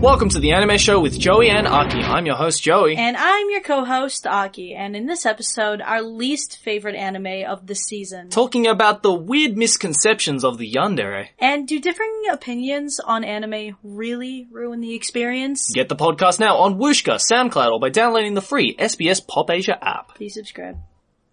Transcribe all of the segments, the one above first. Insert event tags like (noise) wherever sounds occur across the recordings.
Welcome to the Anime Show with Joey and Aki. I'm your host, Joey. And I'm your co-host, Aki, and in this episode, our least favorite anime of the season. Talking about the weird misconceptions of the yandere. And do differing opinions on anime really ruin the experience? Get the podcast now on Whooshkaa, SoundCloud, or by downloading the free SBS Pop Asia app. Please subscribe.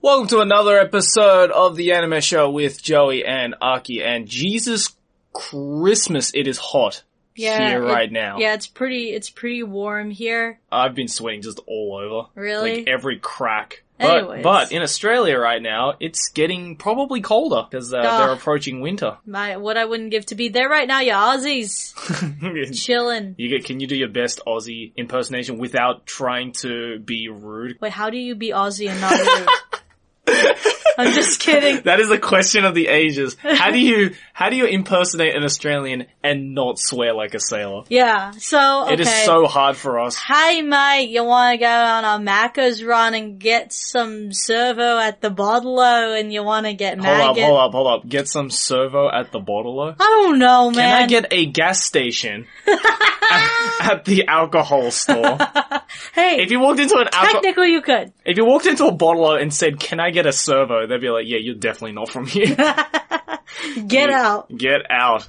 Welcome to another episode of the Anime Show with Joey and Aki. And Jesus Christmas, it is hot Yeah, here it- right now. Yeah, it's pretty, it's pretty warm here. I've been sweating just all over. Really? Like every crack. But, Anyways. but in Australia right now, it's getting probably colder because uh, Ah. they're approaching winter. My, what I wouldn't give to be there right now, you Aussies. (laughs) chilling. You get, can you do your best Aussie impersonation without trying to be rude? Wait, how do you be Aussie and not rude? (laughs) (laughs) I'm just kidding. That is the question of the ages. How do you, how do you impersonate an Australian and not swear like a sailor? Yeah, so, okay. It is so hard for us. Hey mate, you wanna go on a Macca's run and get some servo at the Bottle-O and you wanna get Hold up, hold up, hold up. Get some servo at the bottle I don't know, man. Can. I get a gas station at, at the alcohol store? (laughs) hey, If you walked into an alcohol, technically you could. if you walked into a bottle and said, "Can I get a servo?" They'd be like, "Yeah, you're definitely not from here. (laughs) Get out. Get out."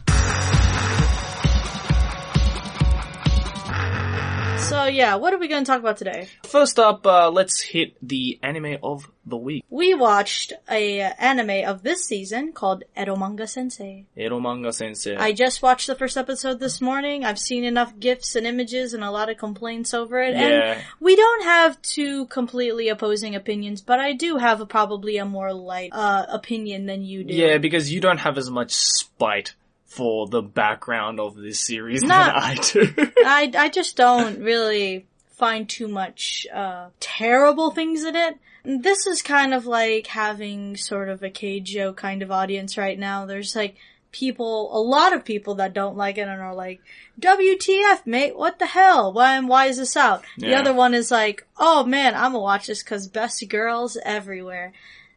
So yeah, what are we gonna talk about today? First up, uh, let's hit the anime of the week. We watched a uh, anime of this season called Eromanga Sensei. Ero Manga Sensei. I just watched the first episode this morning. I've seen enough gifs and images and a lot of complaints over it. Yeah. And we don't have two completely opposing opinions, but I do have a, probably a more light uh, opinion than you do. yeah, because you don't have as much spite for the background of this series than I do. (laughs) I, I just don't really find too much uh, terrible things in it. This is kind of like having sort of a Keijo kind of audience right now. There's like people, a lot of people that don't like it and are like, WTF, mate, what the hell? Why, why is this out? The other one is like, oh man, I'm gonna watch this cause best girls everywhere.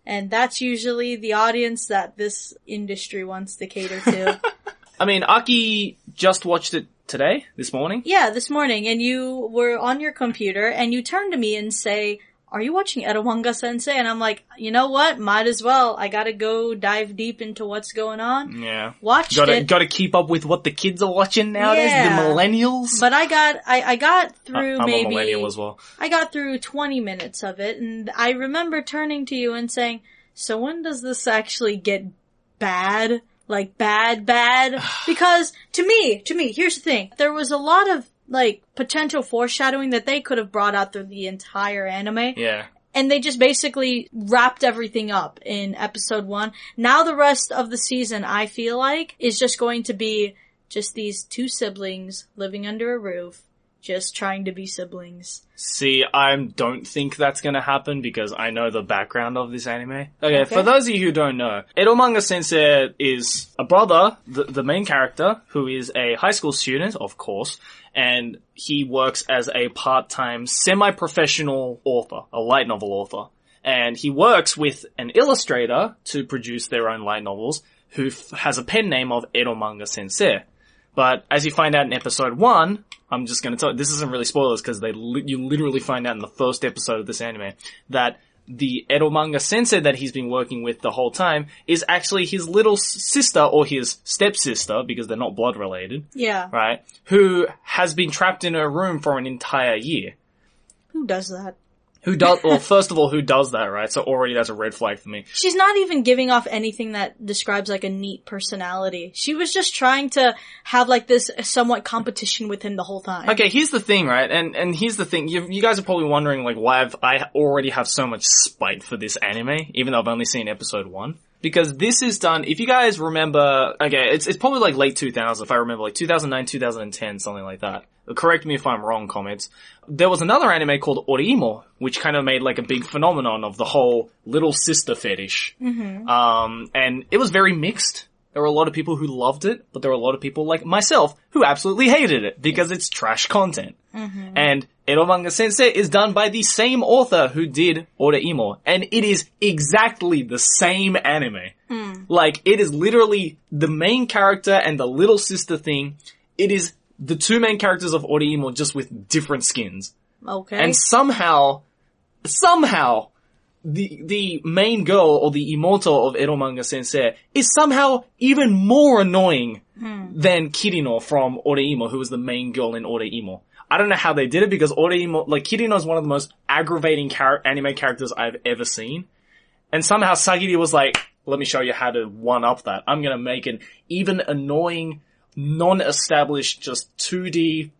And that's usually the audience that this industry wants to cater to. (laughs) I mean, Aki just watched it today, this morning. Yeah, this morning, and you were on your computer, and you turn to me and say, are you watching Eromanga Sensei? And I'm like, you know what? Might as well. I gotta go dive deep into what's going on. Yeah. Watched Gotta, it, gotta keep up with what the kids are watching nowadays, Yeah. the millennials. but I got, I, I got uh, through I'm maybe, a millennial as well. I got through 20 minutes of it, and I remember turning to you and saying, so when does this actually get bad? Like bad, bad? (sighs) Because to me, to me, here's the thing. There was a lot of like potential foreshadowing that they could have brought out through the entire anime. Yeah. And they just basically wrapped everything up in episode one. Now the rest of the season, I feel like, is just going to be just these two siblings living under a roof, just trying to be siblings. See, I don't think that's gonna happen because I know the background of this anime. Okay, Okay. for those of you who don't know, Eromanga Sensei is a brother, the, the main character, who is a high school student, of course, and he works as a part-time semi-professional author, a light novel author. And he works with an illustrator to produce their own light novels who f- has a pen name of Eromanga Sensei. But as you find out in episode one, I'm just to tell you, this isn't really spoilers because they li- you literally find out in the first episode of this anime that the Ero manga sensei that he's been working with the whole time is actually his little sister or his stepsister because they're not blood related, Yeah. right? Who has been trapped in her room for an entire year. Who does that? Who does? well, first of all, who does that, right? So already that's a red flag for me. She's not even giving off anything that describes like a neat personality. She was just trying to have like this somewhat competition with him the whole time. Okay, here's the thing, right? And and here's the thing. You, you guys are probably wondering like why I've, I already have so much spite for this anime, even though I've only seen episode one. Because this is done. If you guys remember, okay, it's it's probably like late 2000s. if I remember, like 2009, 2010, something like that. Correct me if I'm wrong, comments. There was another anime called Oreimo, which kind of made like a big phenomenon of the whole little sister fetish. Mm-hmm. Um, and it was very mixed. There were a lot of people who loved it, but there were a lot of people like myself who absolutely hated it because it's trash content. Mm-hmm. And Ero Manga Sensei is done by the same author who did Oreimo, and it is exactly the same anime. Hmm. Like, it is literally the main character and the little sister thing. It is the two main characters of Oreimo just with different skins. Okay. And somehow, somehow, the, the main girl or the imoto of Eromanga Sensei is somehow even more annoying hmm. than Kirino from Oreimo, who was the main girl in Oreimo. I don't know how they did it because Oreimo, like Kirino is one of the most aggravating char- anime characters I've ever seen. And somehow Sagiri was like, let me show you how to one up that. I'm gonna make an even annoying, non-established, just 2D,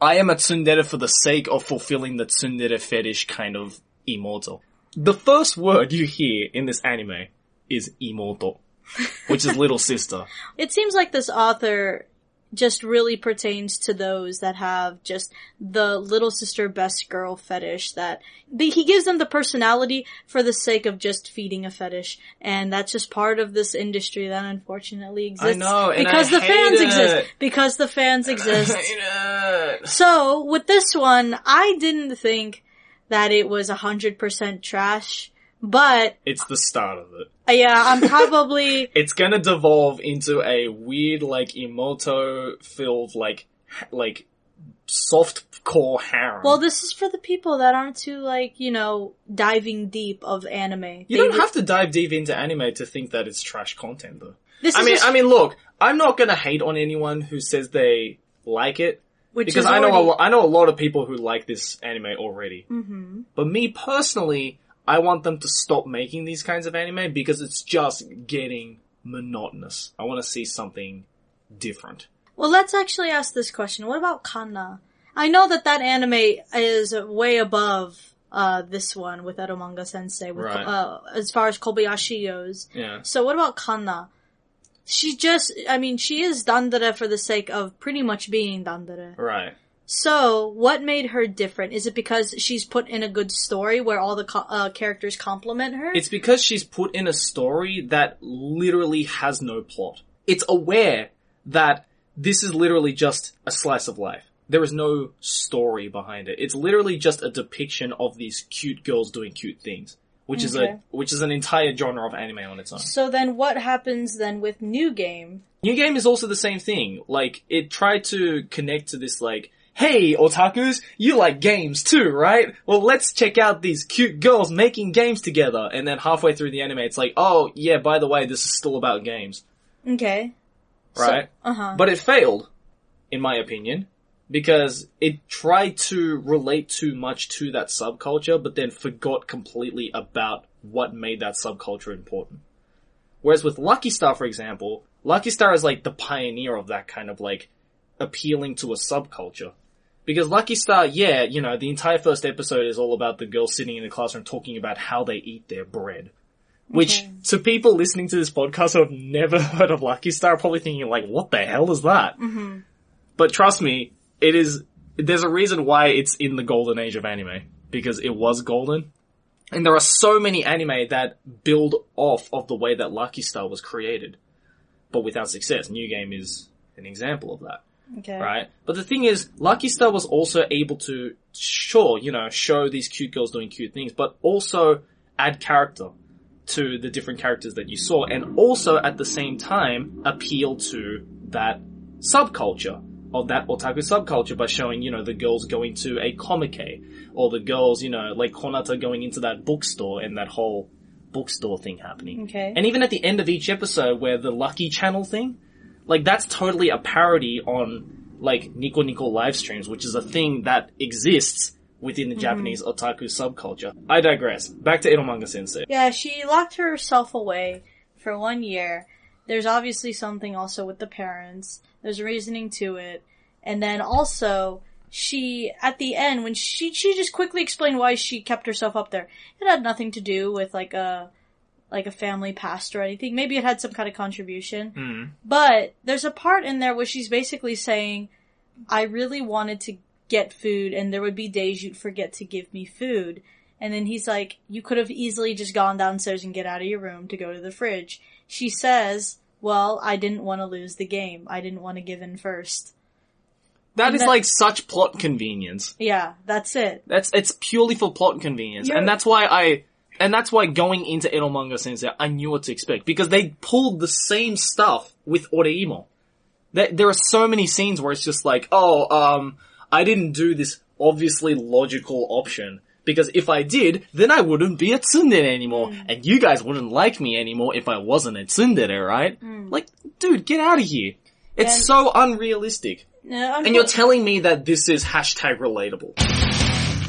I am a tsundere for the sake of fulfilling the tsundere fetish kind of immortal. The first word you hear in this anime is imoto, which is little sister. (laughs) It seems like this author just really pertains to those that have just the little sister best girl fetish that he gives them the personality for the sake of just feeding a fetish. And that's just part of this industry that unfortunately exists. I know, and because the fans hate exist because the fans exist. Hate it. so with this one I didn't think that it was 100% trash but It's the start of it. Yeah I'm probably (laughs) It's gonna devolve into a weird, like, imoto filled, like, ha- like, soft core harem. Well, this is for the people that aren't too like you know diving deep of anime. you don't have to dive deep into anime to think that it's trash content, though. This I mean, just- I mean, look, I'm not gonna hate on anyone who says they like it which because I know a already- I know a lot of people who like this anime already. Mm-hmm. But me personally, I want them to stop making these kinds of anime because it's just getting monotonous. I want to see something different. Well, let's actually ask this question. What about Kanna? I know that that anime is way above uh, this one with Eromanga Sensei, with, Right. uh, as far as Kobayashi goes. Yeah. So what about Kanna? She just, I mean, she is Dandere for the sake of pretty much being Dandere. Right. So, what made her different? Is it because she's put in a good story where all the co- uh, characters compliment her? It's because she's put in a story that literally has no plot. It's aware that this is literally just a slice of life. There is no story behind it. It's literally just a depiction of these cute girls doing cute things, which is a which is an entire genre of anime on its own. So then what happens then with New Game? New Game is also the same thing. Like, it tried to connect to this like, hey, otakus, you like games too, right? Well, let's check out these cute girls making games together. And then halfway through the anime, it's like, oh, yeah, by the way, this is still about games, Okay. right? Uh huh. But it failed, in my opinion, because it tried to relate too much to that subculture, but then forgot completely about what made that subculture important. Whereas with Lucky Star, for example, Lucky Star is like the pioneer of that kind of like appealing to a subculture. Because Lucky Star, yeah, you know, the entire first episode is all about the girls sitting in the classroom talking about how they eat their bread. Which, Okay. to people listening to this podcast who have never (laughs) heard of Lucky Star, are probably thinking like, what the hell is that? Mm-hmm. But trust me, it is, there's a reason why it's in the golden age of anime. Because it was golden. And there are so many anime that build off of the way that Lucky Star was created. But without success. New Game is an example of that Okay. right? But the thing is, Lucky Star was also able to, sure, you know, show these cute girls doing cute things, but also add character to the different characters that you saw, and also at the same time appeal to that subculture of that otaku subculture by showing, you know, the girls going to a comic or the girls, you know, like Konata going into that bookstore and that whole bookstore thing happening. Okay. And even at the end of each episode where the Lucky Channel thing, like that's totally a parody on like Nico Nico live streams, which is a thing that exists within the mm-hmm. Japanese otaku subculture. I digress. Back to Eromanga Sensei. Yeah, she locked herself away for one year. There's obviously something also with the parents. There's reasoning to it. And then also, she, at the end, when she, she just quickly explained why she kept herself up there. It had nothing to do with like a, like a family past or anything. Maybe it had some kind of contribution. Hmm. But there's a part in there where she's basically saying, I really wanted to get food and there would be days you'd forget to give me food. And then he's like, you could have easily just gone downstairs and get out of your room to go to the fridge. She says, well, I didn't want to lose the game. I didn't want to give in first. That And is that- like such plot convenience. Yeah, that's it. That's it's purely for plot convenience, You're- and that's why I and that's why going into Eromanga Sensei, I knew what to expect because they pulled the same stuff with Oreimo. There, there are so many scenes where it's just like, oh, um, I didn't do this obviously logical option. Because if I did, then I wouldn't be a tsundere anymore, and you guys wouldn't like me anymore if I wasn't a tsundere, right? Like, dude, get out of here. It's so unrealistic. No, And you're telling me that this is hashtag relatable.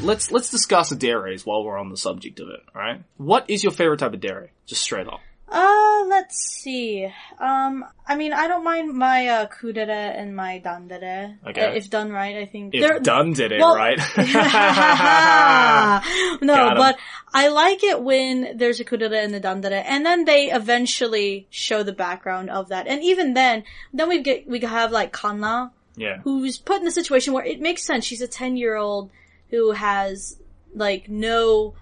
Let's let's discuss deres while we're on the subject of it, alright? What is your favorite type of dere? Just straight up. Uh, let's see. Um, I mean, I don't mind my uh, kudere and my dandere. Okay. If done right, I think. If they're- done did it, well- right? (laughs) (laughs) no, but I like it when there's a kudere and the dandere, and then they eventually show the background of that. And even then, then we get we have like Kanna, yeah. who's put in a situation where it makes sense. She's a ten year old who has like no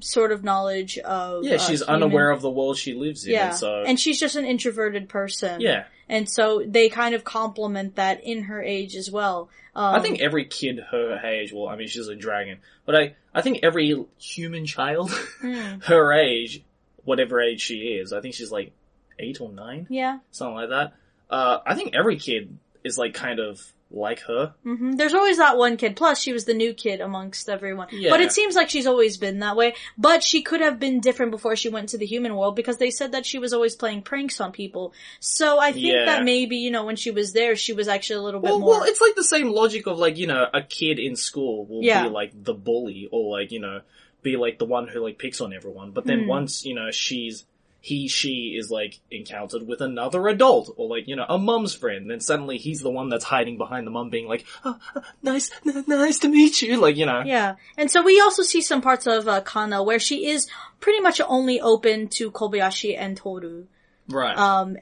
sort of knowledge of Yeah, she's unaware of the world she lives in, yeah, and so and she's just an introverted person. yeah. and so they kind of complement that in her age as well. Um, I think every kid her age, well, I mean, she's a dragon, but I, I think every human child Hmm. (laughs) her age, whatever age she is, I think she's like eight or nine, yeah. something like that. Uh, I think every kid is like kind of like her. hmm There's always that one kid. Plus, she was the new kid amongst everyone. Yeah. But it seems like she's always been that way. But she could have been different before she went to the human world because they said that she was always playing pranks on people. So I think Yeah. that maybe, you know, when she was there, she was actually a little bit Well, more. well, it's like the same logic of like, you know, a kid in school will Yeah. be like the bully or like, you know, be like the one who like picks on everyone. But then Hmm. once, you know, she's, he, she is like encountered with another adult or like, you know, a mum's friend, then suddenly he's the one that's hiding behind the mum being like, oh, nice, n- nice to meet you. Like, you know. Yeah, and so we also see some parts of uh, Kanna where she is pretty much only open to Kobayashi and Toru. Right. Um,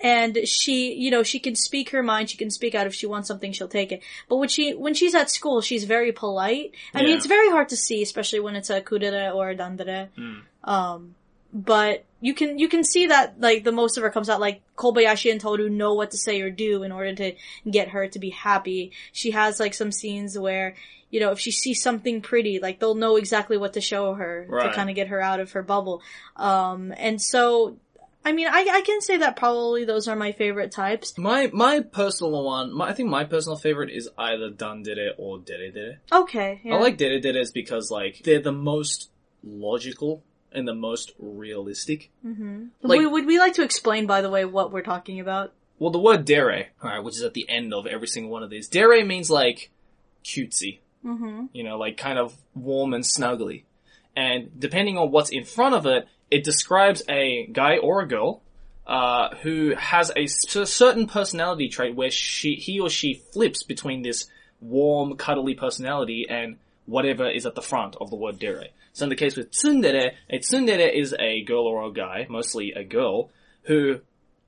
and she, you know, she can speak her mind. She can speak out if she wants something, she'll take it. But when she, when she's at school, she's very polite. I mean, it's very hard to see, especially when it's a kudere or a dandere. Mm. Um, but you can, you can see that, like, the most of her comes out, like, Kobayashi and Toru know what to say or do in order to get her to be happy. She has, like, some scenes where, you know, if she sees something pretty, like, they'll know exactly what to show her Right. to kind of get her out of her bubble. Um, and so, I mean, I, I can say that probably those are my favorite types. my, my personal one, my, I think my personal favorite is either Dandere or Dere Dere. Okay. Yeah. I like Dere Deres because like, they're the most logical and the most realistic. hmm like- would, would we like to explain, by the way, what we're talking about? Well, the word dere, alright, which is at the end of every single one of these, dere means like cutesy, hmm you know, like kind of warm and snuggly. And depending on what's in front of it, it describes a guy or a girl, uh, who has a certain personality trait where she, he or she flips between this warm, cuddly personality and whatever is at the front of the word dere. So in the case with tsundere, a tsundere is a girl or a guy, mostly a girl, who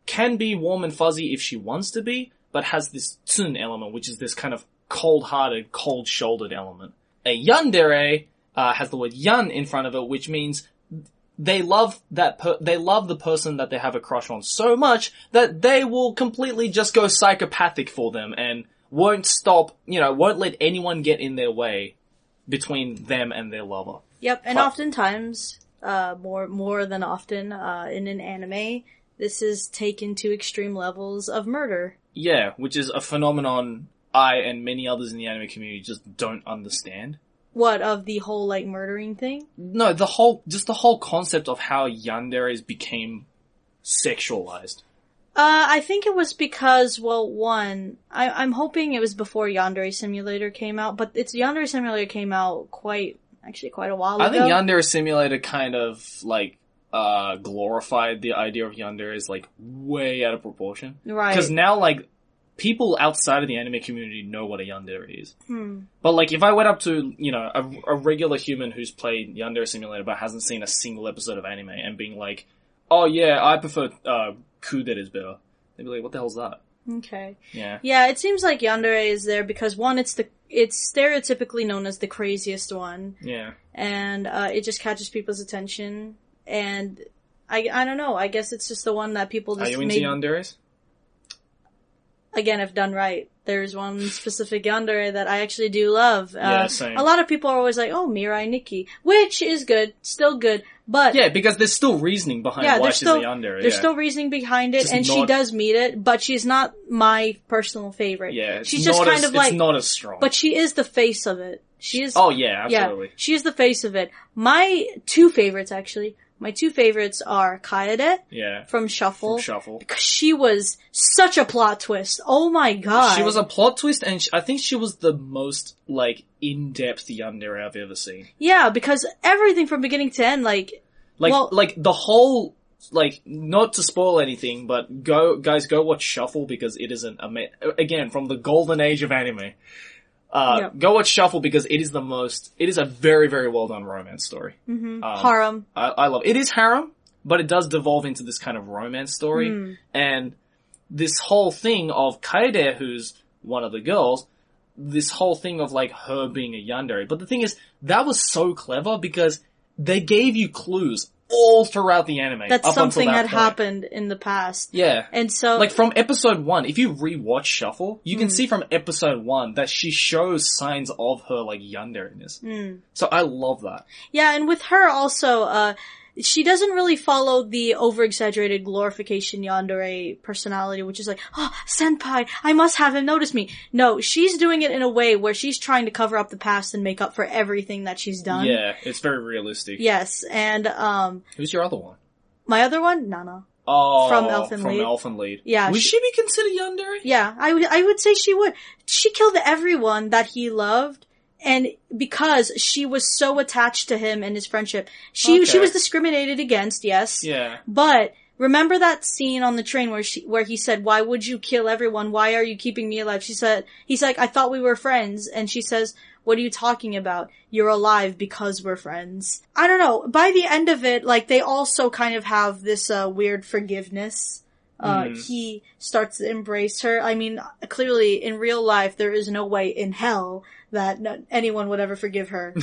can be warm and fuzzy if she wants to be, but has this tsun element, which is this kind of cold-hearted, cold-shouldered element. A yandere uh, has the word yan in front of it, which means they love that per- they love the person that they have a crush on so much that they will completely just go psychopathic for them and won't stop, you know, won't let anyone get in their way between them and their lover. Yep, and But- oftentimes, uh, more more than often, uh, in an anime, this is taken to extreme levels of murder. Yeah, which is a phenomenon I and many others in the anime community just don't understand. What of the whole like murdering thing? No, the whole, just the whole concept of how yanderes became sexualized. Uh, I think it was because, well, one, I, I'm hoping it was before Yandere Simulator came out, but it's Yandere Simulator came out quite, actually quite a while I ago. I think Yandere Simulator kind of, like, uh, glorified the idea of yandere is, like, way out of proportion. right. Because now, like, people outside of the anime community know what a yandere is. Hmm. But, like, if I went up to, you know, a, a regular human who's played Yandere Simulator but hasn't seen a single episode of anime and being like, oh yeah, I prefer, uh, Kudere better. They'd be like, what the hell's that? Okay. Yeah. Yeah, it seems like Yandere is there because one, it's the, it's stereotypically known as the craziest one. Yeah. and uh, it just catches people's attention. And I, I don't know. I guess it's just the one that people Are just you into made, yanderes? again if done right. There's one specific yandere that I actually do love. Uh, Yeah, same. A lot of people are always like, "Oh, Mirai Nikki," which is good, still good. But Yeah, because there's still reasoning behind yeah, why she's still yandere. there's yeah. still reasoning behind it, Just and she does meet it, but she's not my personal favorite. yeah, she's just not kind as, of like, it's not as strong. but she is the face of it. She is. oh yeah, absolutely. Yeah, she is the face of it. My two favorites, actually, my two favorites are Kaede Yeah, from Shuffle. from Shuffle. because she was such a plot twist. Oh my god. She was a plot twist, and sh I think she was the most like in-depth yandere I've ever seen. Yeah, because everything from beginning to end, like, Like, Well- like the whole, like, not to spoil anything, but go, guys, go watch Shuffle because it is an ama- again from the golden age of anime. Uh, Yeah. go watch Shuffle because it is the most, it is a very, very well done romance story. mhm, Um, harem. I, I love it. is harem, but it does devolve into this kind of romance story, Hmm. and this whole thing of Kaede, who's one of the girls, this whole thing of like her being a yandere. But the thing is, that was so clever because they gave you clues all throughout the anime. That up until something that had point. happened in the past. Yeah. And so, Like from episode one, if you rewatch Shuffle, you Hmm. can see from episode one that she shows signs of her like yandere-ness. Hmm. So I love that. yeah, and with her also, uh, she doesn't really follow the over-exaggerated glorification yandere personality, which is like, oh, senpai, I must have him notice me. No, she's doing it in a way where she's trying to cover up the past and make up for everything that she's done. Yeah, it's very realistic. Yes, and, um, Who's your other one? my other one, Nana. Oh, From Elfen from Lied. Elfen Lied. Yeah, Would she- she, be considered yandere? Yeah, I would- I would say she would. She killed everyone that he loved, and because she was so attached to him and his friendship, she Okay. she was discriminated against. Yes, Yeah. but remember that scene on the train where she where he said, "Why would you kill everyone? Why are you keeping me alive?" She said, "He's like, I thought we were friends," and she says. What are you talking about? You're alive because we're friends. I don't know. By the end of it, like, they also kind of have this, uh, weird forgiveness. Uh, Mm. he starts to embrace her. I mean, clearly in real life, there is no way in hell that anyone would ever forgive her (laughs)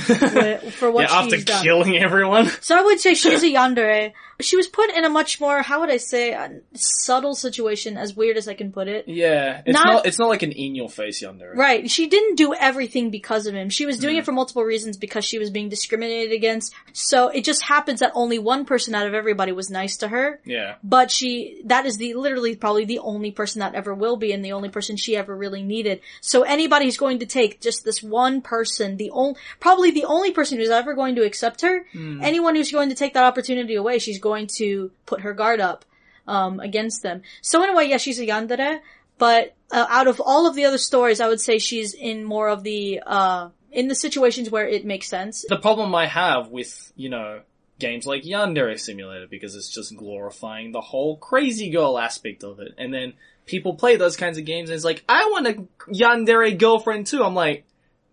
for what yeah, after she's done. After killing everyone. (laughs) So I would say she's a (laughs) yandere. She was put in a much more, how would I say, subtle situation, as weird as I can put it. Yeah, it's Not- not, It's not like an in-your-face yandere. Right. She didn't do everything because of him. She was Mm. doing it for multiple reasons because she was being discriminated against. So it just happens that only one person out of everybody was nice to her. Yeah. But she, that is the, literally probably the only person that ever will be and the only person she ever really needed. So anybody who's going to take just this one person, the only, probably the only person who's ever going to accept her, anyone who's going to take that opportunity away, she's going to put her guard up, um, against them. So in a way, yeah, she's a yandere, but, uh, out of all of the other stories, I would say she's in more of the, uh, in the situations where it makes sense. The problem I have with, you know, games like Yandere Simulator because it's just glorifying the whole crazy girl aspect of it. And then people play those kinds of games and it's like, I want a Yandere girlfriend too. I'm like,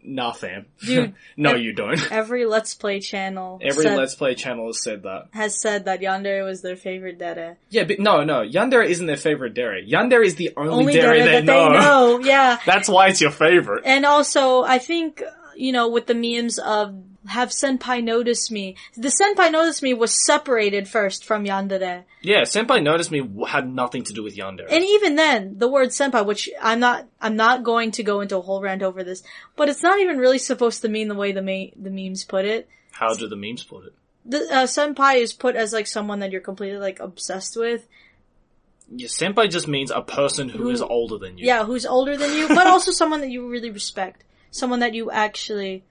nah fam. Dude, (laughs) no ev- you don't. (laughs) Every Let's Play channel Every said- Let's Play channel has said that. has said that Yandere was their favorite dere. Yeah, but no, no. Yandere isn't their favorite dere. Yandere is the only, Only dere they that know. they know, yeah. (laughs) That's why it's your favorite. And also, I think, you know, with the memes of have senpai notice me, the senpai notice me was separated first from Yandere. Yeah, Senpai Notice Me had nothing to do with Yandere. And even then, the word senpai, which I'm not, I'm not going to go into a whole rant over this, but it's not even really supposed to mean the way the the memes put it. How do the memes put it? The uh, senpai is put as like someone that you're completely like obsessed with. Yeah, senpai just means a person who Who- is older than you. Yeah, who's older than you, but also someone that you really respect. Someone that you actually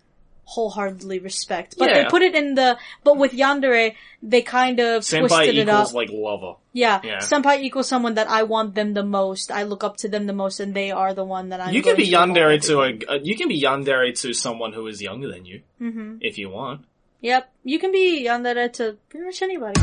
wholeheartedly respect. But they put it in the, but with Yandere, they kind of Senpai twisted it up. like lover. yeah. yeah. Senpai equals someone that I want them the most. I look up to them the most and they are the one that I'm you can be to yandere to everything. a, uh, you can be yandere to someone who is younger than you, hmm if you want. Yep. You can be Yandere to pretty much anybody.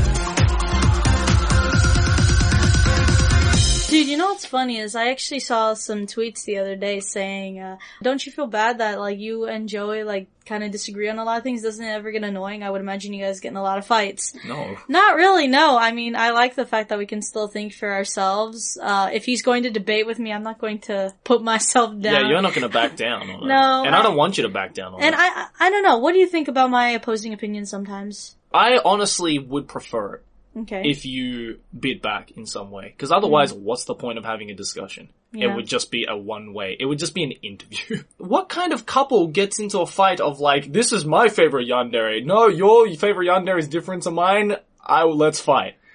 Dude, you know what's funny is I actually saw some tweets the other day saying, uh, don't you feel bad that like you and Joey like kind of disagree on a lot of things? Doesn't it ever get annoying? I would imagine you guys get in a lot of fights. No. Not really, no. I mean, I like the fact that we can still think for ourselves. Uh, if he's going to debate with me, I'm not going to put myself down. Yeah, you're not gonna back (laughs) down on it. No, And I, I- don't want you to back down on And it. I, I I don't know. What do you think about my opposing opinion sometimes? I honestly would prefer it. Okay. if you bid back in some way. Because otherwise, what's the point of having a discussion? Yeah. It would just be a one way. It would just be an interview. (laughs) what kind of couple gets into a fight of like, this is my favorite yandere. No, your favorite yandere is different to mine. I let's fight. (laughs)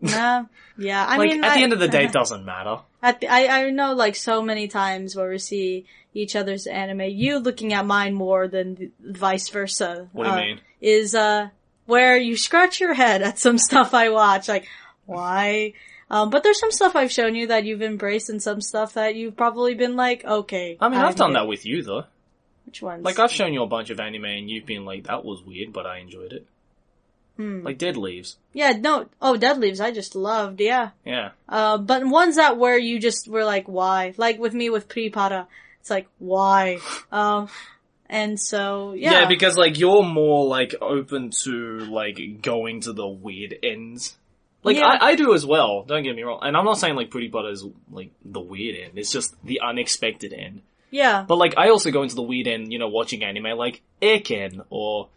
Nah. Yeah. I like mean, at the end of the day, it (laughs) doesn't matter. At the, I I know like so many times where we see each other's anime. You looking at mine more than vice versa. What do you uh, mean? Is uh where you scratch your head at some stuff I watch. Like why? Um, but there's some stuff I've shown you that you've embraced, and some stuff that you've probably been like, okay. I mean, I've done that with you though. Which ones? Like I've shown you a bunch of anime and you've been like, that was weird, but I enjoyed it. Hmm. Like Dead Leaves. yeah, no. Oh, Dead Leaves. I just loved. Yeah. Yeah. Uh, but ones that where you just were like, why? Like with me with Pripara, it's like, why? (laughs) Um, and so, yeah. Yeah, because like you're more like open to like going to the weird ends. Like Yeah. I, I do as well. Don't get me wrong. And I'm not saying like Pretty Butter is like the weird end. It's just the unexpected end. yeah. But like I also go into the weird end, you know, watching anime like Aiken or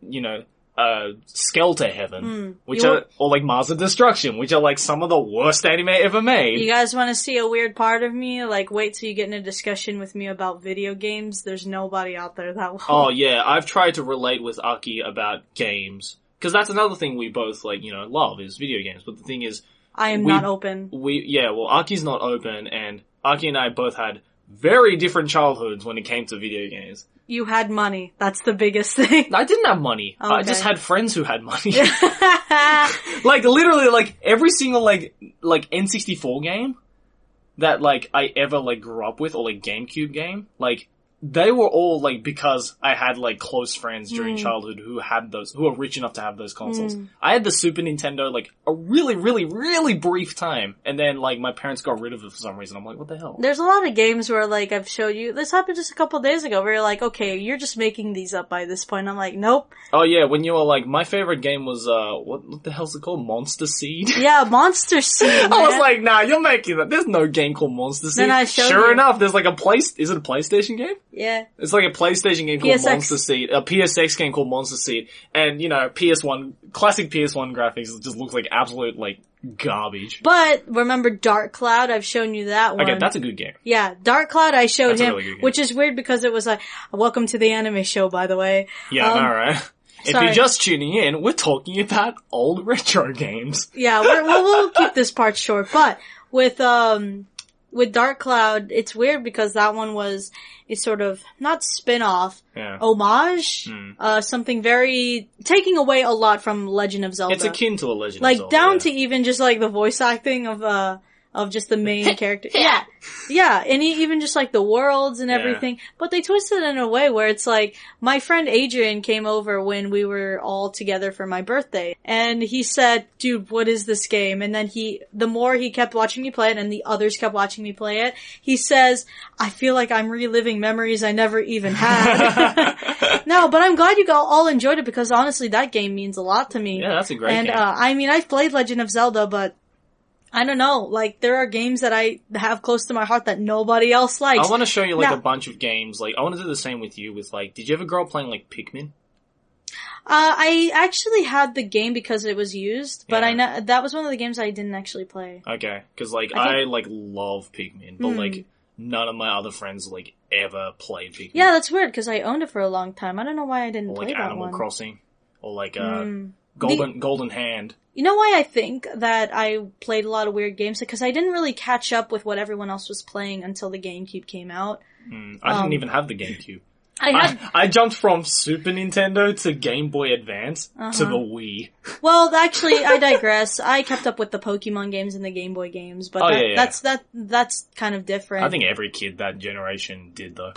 you know, uh Skelter Heaven, which Hmm. You are want- or like Mars of Destruction, which are like some of the worst anime ever made. You guys want to see a weird part of me? Like, wait till you get in a discussion with me about video games. There's nobody out there that will. Oh (laughs) yeah, I've tried to relate with Aki about games because that's another thing we both like, you know, love is video games. But the thing is, I am we- not open. we yeah, well, Aki's not open, and Aki and I both had very different childhoods when it came to video games. You had money. That's the biggest (laughs) thing. I didn't have money. I just had friends who had money. (laughs) (laughs) like literally, like every single like like N64 game that like I ever like grew up with, or like GameCube game, like they were all like because I had like close friends during childhood who had those, who were rich enough to have those consoles. I had the Super Nintendo like a really, really, really brief time, and then like my parents got rid of it for some reason. I'm like, what the hell? There's a lot of games where like I've showed you. This happened just a couple days ago. Where you're like, okay, you're just making these up by this point. I'm like, nope. Oh yeah, when you were like, my favorite game was uh, what, what the hell's it called? Monster Seed. (laughs) Yeah, Monster Seed. I was like, nah, you're making that. There's no game called Monster Seed. Then I showed sure you. enough, there's like a place. Is it a PlayStation game? Yeah. It's like a PlayStation game called PSX. Monster Seed, a PSX game called Monster Seed, and you know, PS1, classic PS1 graphics just looks like absolute like garbage. But remember Dark Cloud? I've shown you that one. Okay, that's a good game. Yeah, Dark Cloud I showed That's him, really which is weird because it was like, welcome to the anime show, by the way. Yeah, Um, know, right? If sorry. you're just tuning in, we're talking about old (laughs) retro games. Yeah, we're, we'll, we'll keep this part short, but with, um, with Dark Cloud, it's weird because that one was a sort of, not spin-off, Yeah. homage, Hmm. uh, something very, taking away a lot from Legend of Zelda. It's akin to a Legend like of Zelda. Like down yeah. to even just like the voice acting of, uh, of just the main (laughs) character. Yeah. Yeah. And even just like the worlds and Yeah. everything. But they twisted it in a way where it's like, my friend Adrian came over when we were all together for my birthday. And he said, dude, what is this game? And then he, the more he kept watching me play it and the others kept watching me play it, he says, I feel like I'm reliving memories I never even had. (laughs) no, but I'm glad you all all enjoyed it because honestly, that game means a lot to me. Yeah, that's a great And game. And uh, I mean, I've played Legend of Zelda, but I don't know. Like, there are games that I have close to my heart that nobody else likes. I want to show you like Now- a bunch of games. Like I want to do the same with you. With like, did you ever grow up playing like Pikmin? Uh, I actually had the game because it was used, but Yeah. I know that was one of the games I didn't actually play. Okay, because like I I, like love Pikmin, but Hmm. like none of my other friends like ever played Pikmin. Yeah, that's weird because I owned it for a long time. I don't know why I didn't or play like that Animal one. Crossing, or like uh, Hmm. Golden Golden Hand. You know why I think that I played a lot of weird games? Because I didn't really catch up with what everyone else was playing until the GameCube came out. Mm, I Um, didn't even have the GameCube. I had I, I jumped from Super Nintendo to Game Boy Advance to Uh-huh. the Wii. Well, actually, I digress. (laughs) I kept up with the Pokemon games and the Game Boy games, but Oh, that, yeah, yeah. that's that that's kind of different. I think every kid that generation did though.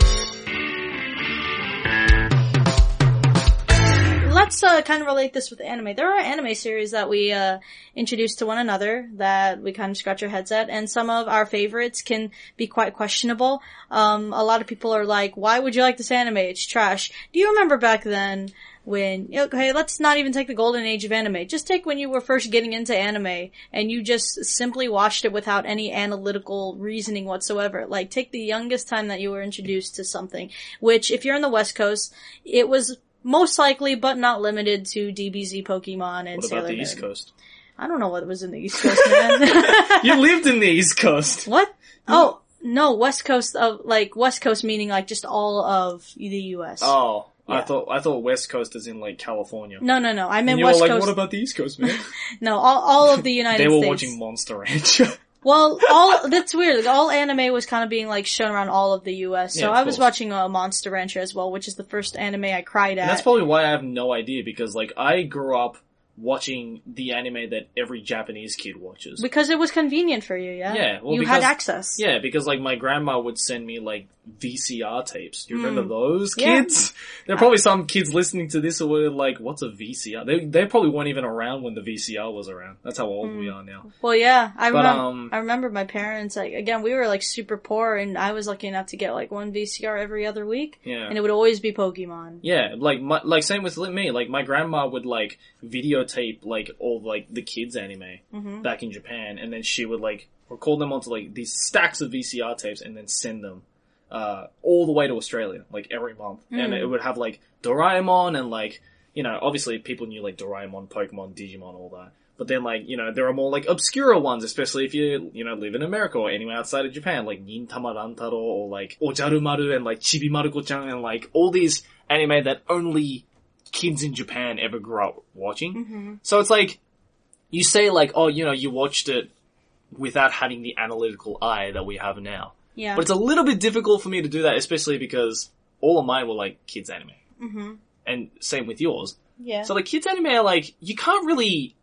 Let's uh, kind of relate this with anime. There are anime series that we uh, introduce to one another that we kind of scratch our heads at, and some of our favorites can be quite questionable. Um, a lot of people are like, "Why would you like this anime? It's trash." Do you remember back then? When okay, let's not even take the golden age of anime. Just take when you were first getting into anime and you just simply watched it without any analytical reasoning whatsoever. Like take the youngest time that you were introduced to something, which if you're in the West Coast, it was most likely but not limited to DBZ Pokemon and What Sailor about the Moon. East Coast? I don't know what was in the East Coast, man. (laughs) You lived in the East Coast. what? Oh, no, West Coast of, like, West Coast meaning like just all of the US. Oh, I thought I thought West Coast is in like California. No, no, no. I and meant you West were like, Coast. what about the East Coast, man? (laughs) no, all, all of the (laughs) United States. they were States. watching Monster Rancher. Well, all that's weird. Like, all anime was kind of being like shown around all of the U.S. So Yeah, of I was course. watching uh, Monster Rancher as well, which is the first anime I cried at. And that's probably why I have no idea because like I grew up watching the anime that every Japanese kid watches. because it was convenient for you. Yeah. Yeah, well, you because- had access. Yeah, because like my grandma would send me like VCR tapes. Do you remember those Hmm. Yeah. kids? (laughs) There are probably some kids listening to this who were like, "What's a VCR?" They they probably weren't even around when the VCR was around. That's how old Hmm. we are now. Well, yeah, I But, remember. um, I remember my parents. Like again, we were like super poor, and I was lucky enough to get like one VCR every other week, Yeah. and it would always be Pokemon. Yeah, like my, like same with me. Like my grandma would like videotape like all like the kids anime Mm-hmm. back in Japan, and then she would like record them onto like these stacks of VCR tapes, and then send them uh all the way to Australia like every month, and Mm. it would have like Doraemon and like you know obviously people knew like Doraemon, Pokemon, Digimon, all that. But then, like, you know, there are more, like, obscure ones, especially if you, you know, live in America or anywhere outside of Japan, like Nintama Rantaro or, like, Ojarumaru and, like, Chibi Maruko-chan and, like, all these anime that only kids in Japan ever grew up watching. Mm-hmm. So it's like, you say, like, oh, you know, you watched it without having the analytical eye that we have now. Yeah. But it's a little bit difficult for me to do that, especially because all of mine were, like, kids anime. mm-hmm. And same with yours. Yeah. So, like, kids anime are, like, you can't really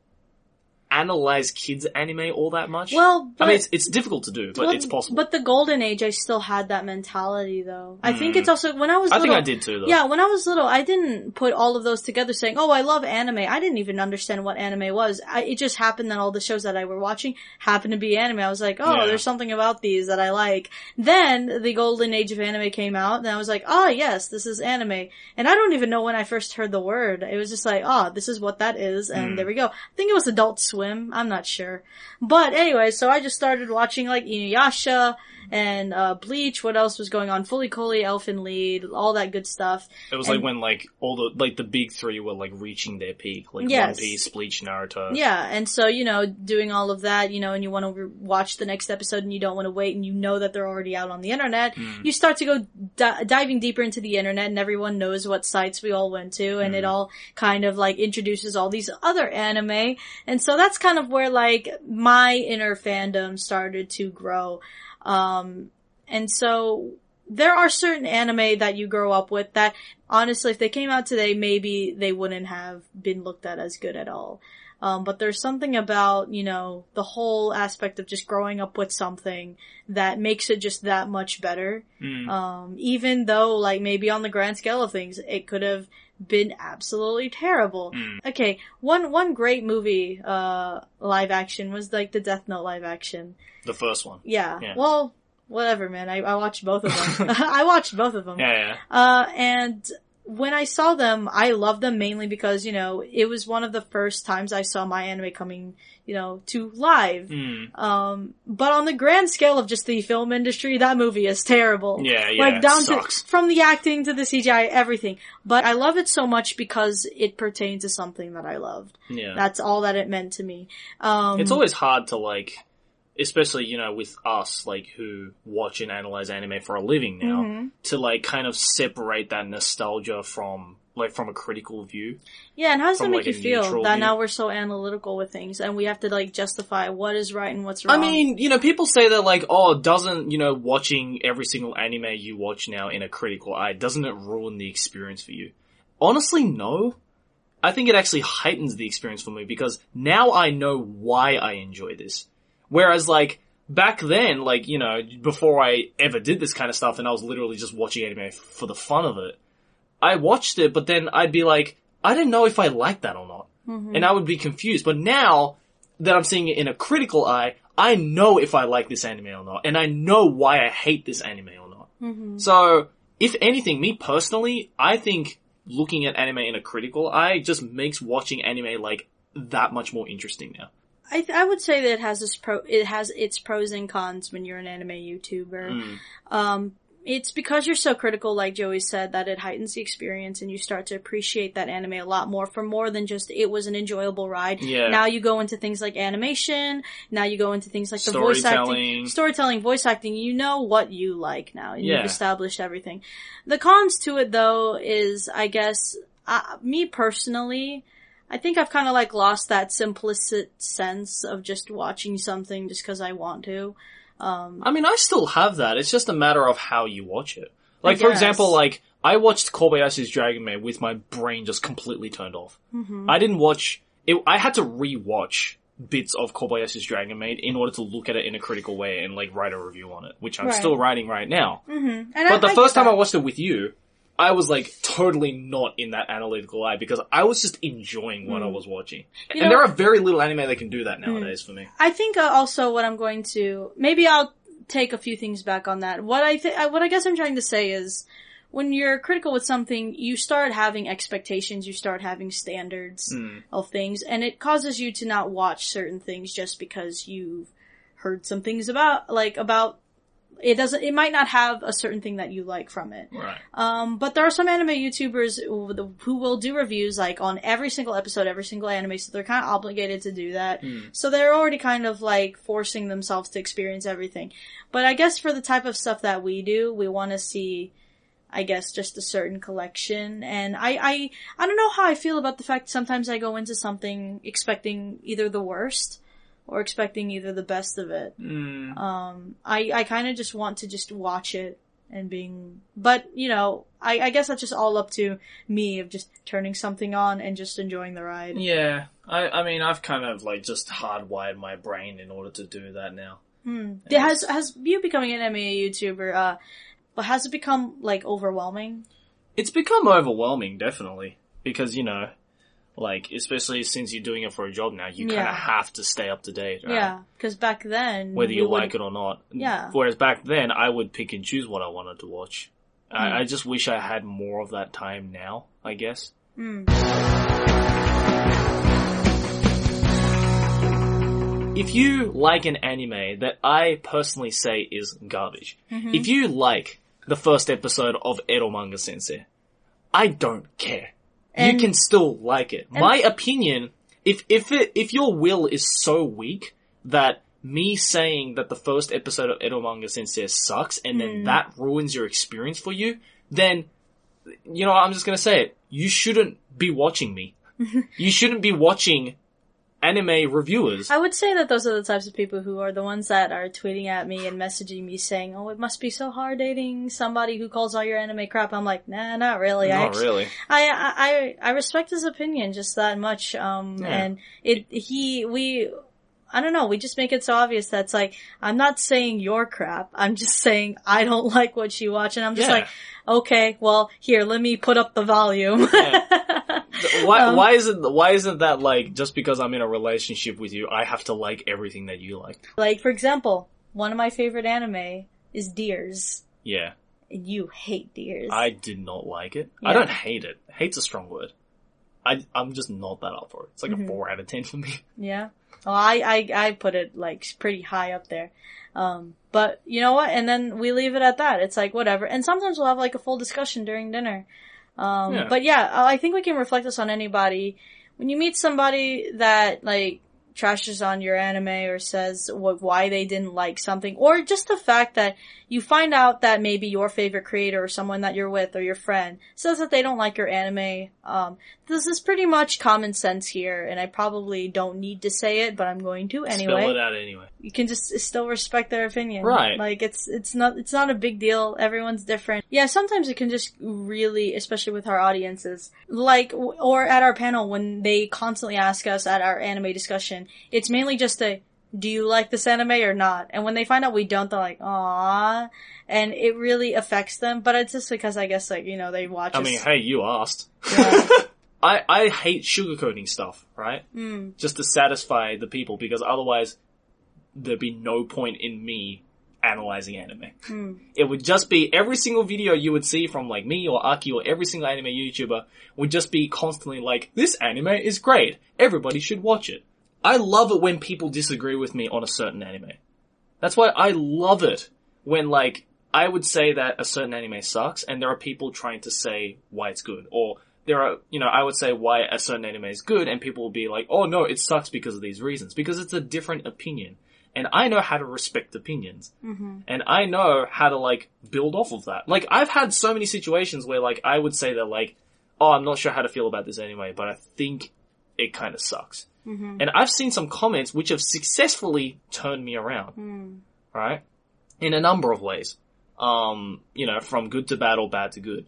analyze kids anime all that much. well, but, I mean, it's, it's difficult to do, but well, it's possible. But the golden age, I still had that mentality, though. I think it's also when I was. Hmm. I think little- I did too, though. Yeah, when I was little, I didn't put all of those together saying, oh, I love anime. I didn't even understand what anime was. I, it just happened that all the shows that I were watching happened to be anime. I was like, oh, Yeah. there's something about these that I like. Then the golden age of anime came out and I was like, oh yes, this is anime. And I don't even know when I first heard the word. It was just like, oh, this is what that is. And Hmm. there we go. I think it was Adult Swim. I'm not sure. But anyway, so I just started watching like Inuyasha and uh, Bleach. What else was going on? Fooly Cooly, Elfen Lied, all that good stuff. It was And- like when like all the like the big three were like reaching their peak, like Yes. One Piece, Bleach, Naruto. Yeah, and so you know, doing all of that, you know, and you want to re- watch the next episode, and you don't want to wait, and you know that they're already out on the internet. You start to go di- diving deeper into the internet, and everyone knows what sites we all went to, and it all kind of like introduces all these other anime, and so that's kind of where like my inner fandom started to grow. Um, and so there are certain anime that you grow up with that honestly, if they came out today, maybe they wouldn't have been looked at as good at all. Um, but there's something about, you know, the whole aspect of just growing up with something that makes it just that much better. Mm. Um, even though, like, maybe on the grand scale of things, it could have been absolutely terrible. Mm. Okay, one, one great movie, uh, live action was like the Death Note live action. The first one. Yeah. Yeah. Well, whatever, man. I, I watched both of them. (laughs) (laughs) I watched both of them. Yeah, yeah. Uh, and when I saw them, I loved them mainly because, you know, it was one of the first times I saw my anime coming, you know, to live. Mm. Um, but on the grand scale of just the film industry, that movie is terrible. Yeah, yeah, Like down to, from the acting to the CGI, everything. But I love it so much because it pertains to something that I loved. Yeah. That's all that it meant to me. Um, It's always hard to like, especially you know with us like who watch and analyze anime for a living now, Mm-hmm. to like kind of separate that nostalgia from like from a critical view. Yeah, and how does that make like, you feel that view. now we're so analytical with things and we have to like justify what is right and what's wrong? I mean, you know, people say that like, oh, doesn't you know watching every single anime you watch now in a critical eye doesn't it ruin the experience for you? Honestly, no. I think it actually heightens the experience for me because now I know why I enjoy this. Whereas like back then, like, you know, before I ever did this kind of stuff and I was literally just watching anime for the fun of it, I watched it, but then I'd be like, I didn't know if I liked that or not. Mm-hmm. And I would be confused. But now that I'm seeing it in a critical eye, I know if I like this anime or not. And I know why I hate this anime or not. Mm-hmm. So, if anything, me personally, I think looking at anime in a critical eye just makes watching anime like that much more interesting now. I th- I would say that it has this pro it has its pros and cons when you're an anime YouTuber. Mm. Um, it's because you're so critical, like Joey said, that it heightens the experience and you start to appreciate that anime a lot more for more than just it was an enjoyable ride. Yeah. Now you go into things like animation. Now you go into things like the voice acting, Storytelling. storytelling, voice acting. You know what you like now. and Yeah. You've established everything. The cons to it though is, I guess, uh, me personally, I think I've kind of like lost that simplistic sense of just watching something just because I want to. Um, I mean, I still have that. It's just a matter of how you watch it. Like, for example, like, I watched Kobayashi's Dragon Maid with my brain just completely turned off. Mm-hmm. I didn't watch, it, I had to re-watch bits of Kobayashi's Dragon Maid in order to look at it in a critical way and, like, write a review on it, which I'm Right. still writing right now. mhm. And But the I first time I watched it with you, I was like totally not in that analytical eye because I was just enjoying what I was watching. You and know- there are very little anime that can do that nowadays for me. I think uh, also what I'm going to maybe I'll take a few things back on that. What I th- what I guess I'm trying to say is when you're critical with something, you start having expectations, you start having standards Mm. of things, and it causes you to not watch certain things just because you've heard some things about like about it doesn't it might not have a certain thing that you like from it. Right. Um, but there are some anime YouTubers who, who will do reviews like on every single episode, every single anime, so they're kind of obligated to do that. So they're already kind of like forcing themselves to experience everything. But I guess for the type of stuff that we do, we want to see, I guess, just a certain collection. And I, I, I don't know how I feel about the fact sometimes I go into something expecting either the worst or expecting either the best of it. Mm. Um, I, I kind of just want to just watch it and being, but you know, I, I guess that's just all up to me of just turning something on and just enjoying the ride. Yeah, I, I mean, I've kind of like just hardwired my brain in order to do that now. Hmm. Has, has you becoming an anime YouTuber, uh, but has it become like overwhelming? It's become overwhelming, definitely, because you know, like especially since you're doing it for a job now, you kind of have to stay up to date, right? Yeah, because back then, Whether you like it or not. Yeah. Whereas back then, I would pick and choose what I wanted to watch. Hmm. I, I just wish I had more of that time now. I guess. Hmm. If you like an anime that I personally say is garbage, Mm-hmm. if you like the first episode of Ero Manga Sensei, I don't care. You can still like it. My opinion, if if it, if your will is so weak that me saying that the first episode of Ero Manga Sensei sucks and then Mm. that ruins your experience for you, then you know I'm just gonna say it. You shouldn't be watching me. (laughs) you shouldn't be watching anime reviewers. I would say that those are the types of people who are the ones that are tweeting at me and messaging me saying, "Oh, it must be so hard dating somebody who calls all your anime crap." I'm like, nah, not really. I Not actually, really. I, I I respect his opinion just that much. Um, Yeah. and it he we. I don't know, we just make it so obvious that's like, I'm not saying your crap, I'm just saying I don't (laughs) like what you watch, and I'm just Yeah. like, okay, well, here, let me put up the volume. (laughs) Why, Um, why isn't why isn't that like just because I'm in a relationship with you, I have to like everything that you like? like, for example, one of my favorite anime is Deers, Yeah, and you hate Deers. I did not like it. I don't hate it. Hate's a strong word. I I'm just not that up for it. It's like Mm-hmm. a four out of ten for me. (laughs) Yeah. Well, I, I, I put it like pretty high up there. Um, but you know what? And then we leave it at that. It's like whatever. And sometimes we'll have like a full discussion during dinner. Um, Yeah. but yeah, I think we can reflect this on anybody. When you meet somebody that like trashes on your anime or says what, why they didn't like something, or just the fact that you find out that maybe your favorite creator or someone that you're with or your friend says that they don't like your anime, um, this is pretty much common sense here, and I probably don't need to say it, but I'm going to anyway Spell it out anyway. you can just still respect their opinion. Right. Like it's it's not it's not a big deal. Everyone's different. Yeah, sometimes it can just really, especially with our audiences, like or at our panel when they constantly ask us at our anime discussion, it's mainly just a do you like this anime or not? And when they find out we don't, they're like, "Aw," and it really affects them. But it's just because I guess like you know they watch. I us. mean, hey, you asked. Yeah. (laughs) I I hate sugarcoating stuff, right? Mm. Just to satisfy the people because otherwise there'd be no point in me analyzing anime. Mm. It would just be every single video you would see from like me or Aki or every single anime YouTuber would just be constantly like, this anime is great. Everybody should watch it. I love it when people disagree with me on a certain anime. That's why I love it when like I would say that a certain anime sucks, and there are people trying to say why it's good, or there are, you know, I would say why a certain anime is good, and people will be like, oh no, it sucks because of these reasons, because it's a different opinion. And I know how to respect opinions. Mm-hmm. And I know how to like build off of that. Like I've had so many situations where like I would say that like, oh, I'm not sure how to feel about this anyway, but I think it kind of sucks. Mm-hmm. And I've seen some comments which have successfully turned me around, Mm. right? In a number of ways. Um, you know, from good to bad or bad to good.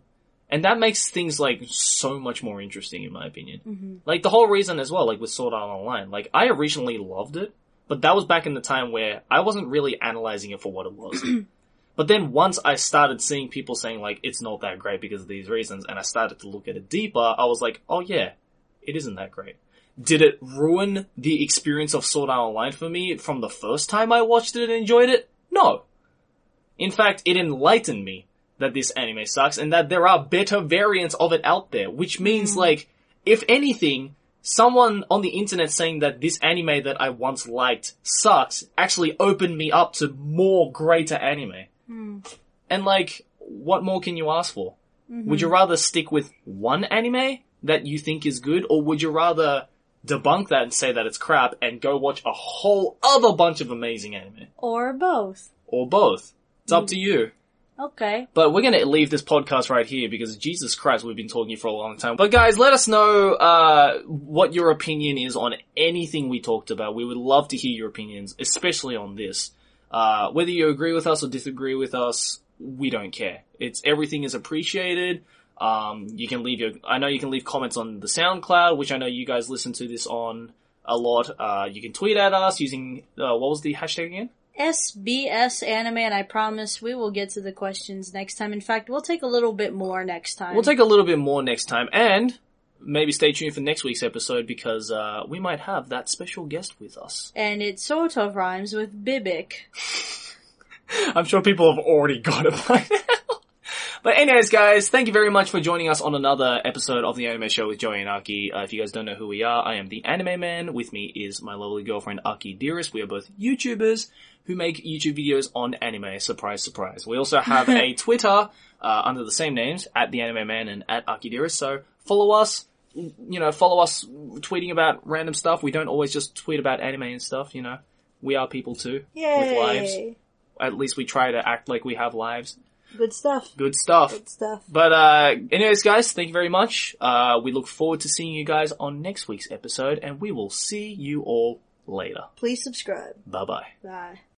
And that makes things like so much more interesting in my opinion. Mm-hmm. Like the whole reason as well, like with Sword Art Online, like I originally loved it, but that was back in the time where I wasn't really analyzing it for what it was. (clears throat) but then once I started seeing people saying like it's not that great because of these reasons, and I started to look at it deeper, I was like, oh yeah, it isn't that great. Did it ruin the experience of Sword Art Online for me from the first time I watched it and enjoyed it? No. In fact, it enlightened me that this anime sucks and that there are better variants of it out there, which means like, if anything, someone on the internet saying that this anime that I once liked sucks actually opened me up to more greater anime. Mm. And like, what more can you ask for? Mm-hmm. Would you rather stick with one anime that you think is good, or would you rather debunk that and say that it's crap and go watch a whole other bunch of amazing anime? Or both. Or both? It's up to you. Okay. But we're gonna leave this podcast right here because Jesus Christ, we've been talking for a long time. But guys, let us know, uh, what your opinion is on anything we talked about. We would love to hear your opinions, especially on this. Uh, whether you agree with us or disagree with us, we don't care. It's, everything is appreciated. Um, you can leave your, I know you can leave comments on the SoundCloud, which I know you guys listen to this on a lot. Uh, you can tweet at us using, uh, what was the hashtag again? SBS anime, and I promise we will get to the questions next time. In fact, we'll take a little bit more next time. We'll take a little bit more next time, and maybe stay tuned for next week's episode because uh, we might have that special guest with us. and it sort of rhymes with Bibic. (laughs) I'm sure people have already got it by (laughs) now. But anyways, guys, thank you very much for joining us on another episode of the Anime Show with Joey and Aki. Uh, if you guys don't know who we are, I am the Anime Man. With me is my lovely girlfriend Aki Dearest. We are both YouTubers who make YouTube videos on anime. Surprise, surprise. We also have a (laughs) Twitter uh, under the same names at the Anime Man and at Aki Dearest. So follow us. You know, follow us tweeting about random stuff. We don't always just tweet about anime and stuff. You know, we are people too with lives. At least we try to act like we have lives. Good stuff. Good stuff. Good stuff. But uh anyways guys, thank you very much. Uh we look forward to seeing you guys on next week's episode and we will see you all later. Please subscribe. Bye bye. Bye.